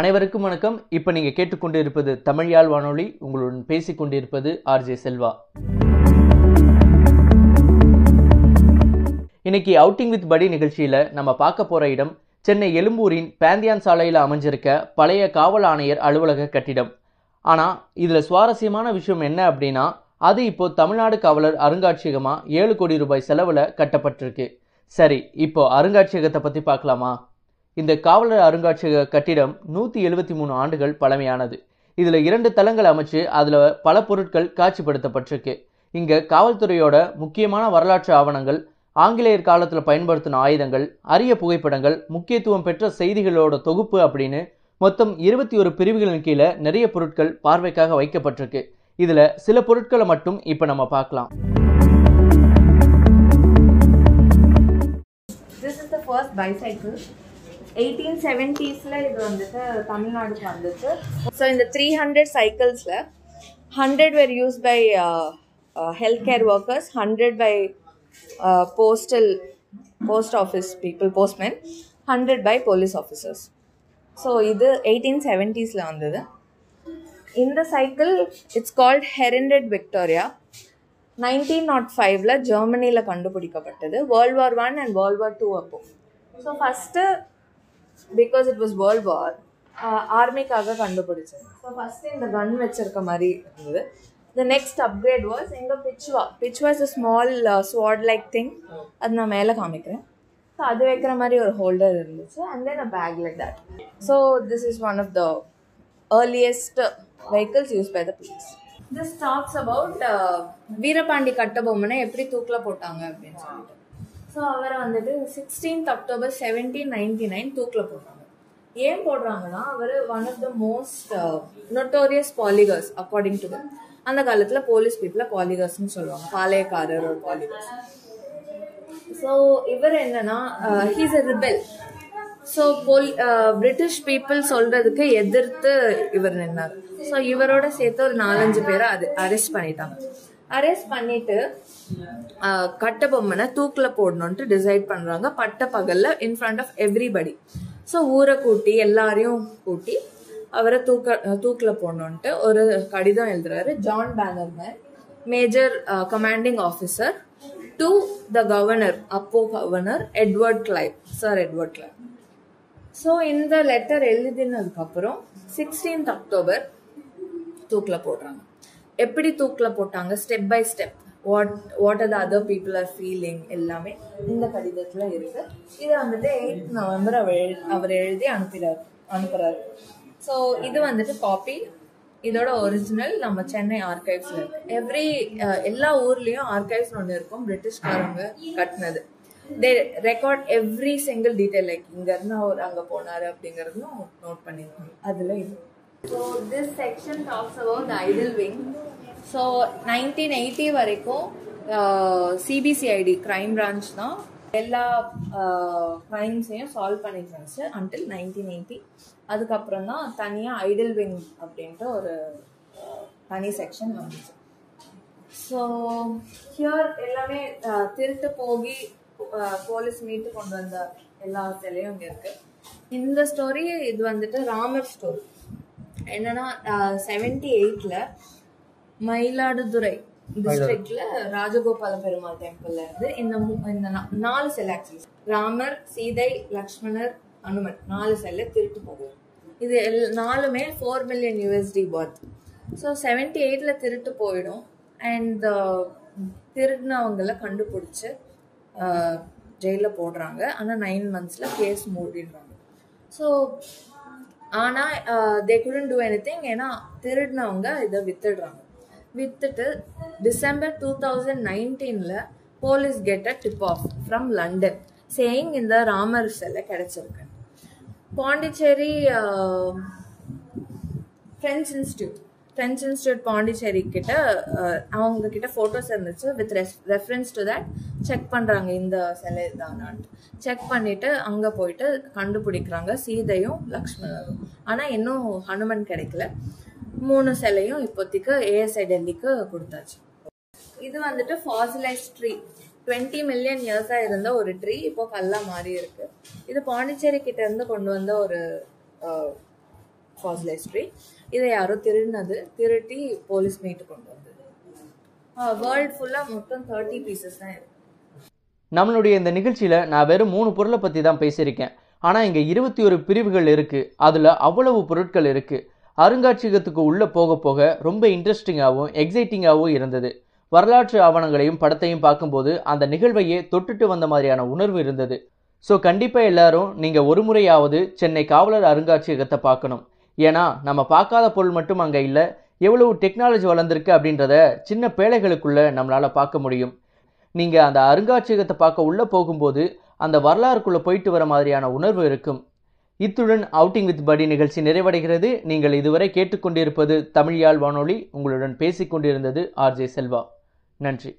அனைவருக்கும் வணக்கம். இப்போ நீங்கள் கேட்டுக்கொண்டிருப்பது தமிழ்யாழ் வானொலி உங்களுடன் பேசிக் கொண்டிருப்பது ஆர்ஜே செல்வா. இன்னைக்கு அவுட்டிங் வித் படி நிகழ்ச்சியில் நம்ம பார்க்க போகிற இடம் சென்னை எழும்பூரின் பேந்தியான் சாலையில் அமைஞ்சிருக்க பழைய காவல் ஆணையர் அலுவலக கட்டிடம். ஆனால் இதில் சுவாரஸ்யமான விஷயம் என்ன அப்படின்னா அது இப்போ தமிழ்நாடு காவலர் அருங்காட்சியகமாக ஏழு கோடி ரூபாய் செலவில் கட்டப்பட்டிருக்கு. சரி இப்போ அருங்காட்சியகத்தை பற்றி பார்க்கலாமா? இந்த காவலர் அருங்காட்சியக கட்டிடம் நூற்றி எழுபத்தி மூணு ஆண்டுகள் பழமையானது. இதில் இரண்டு தளங்கள் அமைச்சு அதில் பல பொருட்கள் காட்சிப்படுத்தப்பட்டிருக்கு. இங்கே காவல்துறையோட முக்கியமான வரலாற்று ஆவணங்கள் ஆங்கிலேயர் காலத்தில் பயன்படுத்தின ஆயுதங்கள் அரிய புகைப்படங்கள் முக்கியத்துவம் பெற்ற செய்திகளோட தொகுப்பு அப்படின்னு மொத்தம் இருபத்தி ஒரு பிரிவுகளின் கீழே நிறைய பொருட்கள் பார்வைக்காக வைக்கப்பட்டிருக்கு. இதில் சில பொருட்களை மட்டும் இப்போ நம்ம பார்க்கலாம். This is the first bicycle. 1870ஸ்ல இது வந்துட்டு தமிழ்நாடுக்கு வந்துச்சு. ஸோ இந்த three hundred சைக்கிள்ஸில் hundred were used by health care workers hundred by postal post office people postman hundred by police officers so இது எயிட்டீன் செவன்ட்டீஸில் வந்தது. இந்த சைக்கிள் இட்ஸ் கால்ட் ஹெரண்டட் விக்டோரியா நைன்டீன் நாட் ஃபைவ்ல ஜெர்மனியில் கண்டுபிடிக்கப்பட்டது. World war one and world war two அப்போ. So first because it was world war ஆர்மிக்காக கண்டுபிடிச்சது ஸோ ஃபஸ்ட்டு இந்த கன் வச்சிருக்க மாதிரி இருந்தது த நெக்ஸ்ட் அப்கிரேட் வாஸ் எங்கள் bichwa bichwa is a small sword like thing அது நான் மேலே காமிக்கிறேன் ஸோ அது வைக்கிற மாதிரி ஒரு ஹோல்டர் இருந்துச்சு and then a bag like that so this is one of the earliest vehicles used by the police. This talks about Veerapandi கட்டபொம்மனை எப்படி தூக்கில் போட்டாங்க அப்படின்னு சொல்லிட்டு. ஸோ அவரை வந்துட்டு sixteenth October seventeen ninety nine தூக்கில் போட்டாங்க. ஏன் போடுறாங்கன்னா அவர் one of the most notorious poligars according to அந்த காலத்தில் போலீஸ் பீப்புளை பாலிகர்ஸ்னு சொல்லுவாங்க. பாளையக்காரர் ஒரு பாலிகர்ஸ் ஸோ இவர் என்னன்னா ஹீஸ் அ ரிபெல் ஸோ போல் பிரிட்டிஷ் பீப்புள் சொல்றதுக்கு எதிர்த்து இவர் நின்னார். ஸோ இவரோட சேர்த்து ஒரு நாலஞ்சு பேரை அது அரெஸ்ட் பண்ணிட்டாங்க. அரெஸ்ட் பண்ணிட்டு கட்ட பொம்மனை தூக்கில் போடணுன்ட்டு டிசைட் பண்றாங்க. பட்ட பகல்ல in front of everybody so ஊரை கூட்டி எல்லாரையும் கூட்டி அவரை தூக்க தூக்கில் போடணுன்ட்டு ஒரு கடிதம் எழுதுறாரு. John Bannerman major commanding officer to the governor அப்போ governor Edward Clive sir Edward Clive so இந்த லெட்டர் எழுதினதுக்கப்புறம் சிக்ஸ்டீன்த் அக்டோபர் தூக்கில் போடுறாங்க. எப்படி தூக்கில் போட்டாங்க? Step by step what what are the other people are feeling எல்லாமே இந்த கடிதத்தில் இருக்கு. இதை வந்துட்டு எயிட் நவம்பர் அவர் அவர் எழுதி அனுப்பிறார் அனுப்புறாரு. ஸோ இது வந்துட்டு காப்பி இதோட ஒரிஜினல் நம்ம சென்னை ஆர்கைவ்ஸ்ல இருக்கு. எவ்ரி எல்லா ஊர்லயும் ஆர்கைவ்ஸ் ஒன்று இருக்கும். பிரிட்டிஷ்காரங்க கட்டினது. They record every single detail like இங்க இருந்து அவர் அங்க போனாரு அப்படிங்கறதும் நோட் பண்ணிருக்காங்க. அதுல இது. So this section talks about idol wing so nineteen eighty வரைக்கும் சிபிசிஐடி கிரைம் பிரான்ச் தான் எல்லா க்ரைம்ஸையும் சால்வ் பண்ணிட்டு இருந்துச்சு அன்டில் நைன்டீன் எயிட்டி அதுக்கப்புறம் தான் தனியாக ஐடில் விங் அப்படின்ட்டு ஒரு uh, தனி செக்ஷன் வந்துச்சு. ஸோ ஹியர் எல்லாமே uh, திருட்டு போகி uh, போலீஸ் மீட்டு கொண்டு வந்த எல்லா சிலையும் இங்கே இருக்குது இந்த ஸ்டோரி இது வந்துட்டு ராமர் ஸ்டோரி என்னன்னா செவன்டி எயிட்ல மயிலாடுதுறை டிஸ்ட்ரிக்ட்ல ராஜகோபால பெருமாள் டெம்பிள்ல இருந்து இந்த இந்த நாலு சிலை ஆக்சுவலி ராமர் சீதை லக்ஷ்மணர் அனுமன் நாலு சிலை திருட்டு போகுது. இது எல்- நாலுமே four million USD worth so seventy எயிட்ல திருட்டு போயிடும். அண்ட் திருடினவங்கள கண்டுபிடிச்சு ஜெயிலில் போடுறாங்க. ஆனால் நைன் மந்த்ஸில் கேஸ் மூடிடுறாங்க. ஸோ ஆனால் they couldn't do anything ஏன்னா திருடினவங்க இதை வித்துடுறாங்க. வித்துட்டு டிசம்பர் டூ தௌசண்ட் நைன்டீனில் police get a tip off from London saying இந்த ராமர் செல்லை கிடச்சிருக்கு. Pondicherry French institute French institute Pondicherry கிட்ட அவங்க கிட்ட ஃபோட்டோஸ் இருந்துச்சு. With reference to that check பண்ணுறாங்க இந்த சிலை தானான்ட்டு. செக் பண்ணிட்டு அங்கே போயிட்டு கண்டுபிடிக்கிறாங்க சீதையும் லக்ஷ்மணரும். ஆனால் இன்னும் ஹனுமன் கிடைக்கல. மூணு சிலையும் இப்போதைக்கு ஏஎஸ்ஐ டெல்லிக்கு கொடுத்தாச்சு. இது வந்துட்டு ஃபாசிலைஸ் ட்ரீ டுவெண்ட்டி மில்லியன் இயர்ஸாக இருந்த ஒரு ட்ரீ இப்போ கல்லாக மாறி இருக்கு. இது பாண்டிச்சேரி கிட்ட இருந்து கொண்டு வந்த ஒரு ஃபாசில் ஹிஸ்ட்ரி இதை யாரோ திருடினது திருட்டி போலீஸ் மீட்டு கொண்டு வந்தது. வேர்ல்ட் ஃபுல்லாக மொத்தம் தேர்ட்டி பீசஸ் தான் இருக்கு நம்மளுடைய இந்த நிகழ்ச்சியில் நான் வெறும் மூணு பொருளை பற்றி தான் பேசியிருக்கேன். ஆனால் இங்கே இருபத்தி ஒரு பிரிவுகள் இருக்குது அதில் அவ்வளவு பொருட்கள் இருக்குது அருங்காட்சியகத்துக்கு உள்ளே போக போக ரொம்ப இன்ட்ரெஸ்டிங்காகவும் எக்ஸைட்டிங்காகவும் இருந்தது. வரலாற்று ஆவணங்களையும் படத்தையும் பார்க்கும்போது அந்த நிகழ்வையே தொட்டுட்டு வந்த மாதிரியான உணர்வு இருந்தது. ஸோ கண்டிப்பாக எல்லாரும் நீங்கள் ஒரு முறையாவது சென்னை காவலர் அருங்காட்சியகத்தை பார்க்கணும். ஏன்னா நம்ம பார்க்காத பொருள் மட்டும் அங்கே இல்லை எவ்வளவு டெக்னாலஜி வளர்ந்துருக்கு அப்படின்றத சின்ன பேழைகளுக்குள்ள நம்மளால் பார்க்க முடியும். நீங்கள் அந்த அருங்காட்சியகத்தை பார்க்க உள்ளே போகும்போது அந்த வரலாறுக்குள்ளே போயிட்டு வர மாதிரியான உணர்வு இருக்கும். இத்துடன் அவுட்டிங் வித் படி நிகழ்ச்சி நிறைவடைகிறது. நீங்கள் இதுவரை கேட்டுக்கொண்டிருப்பது தமிழ் யாழ் வானொலி உங்களுடன் பேசிக்கொண்டிருந்தது ஆர்ஜே செல்வா. நன்றி.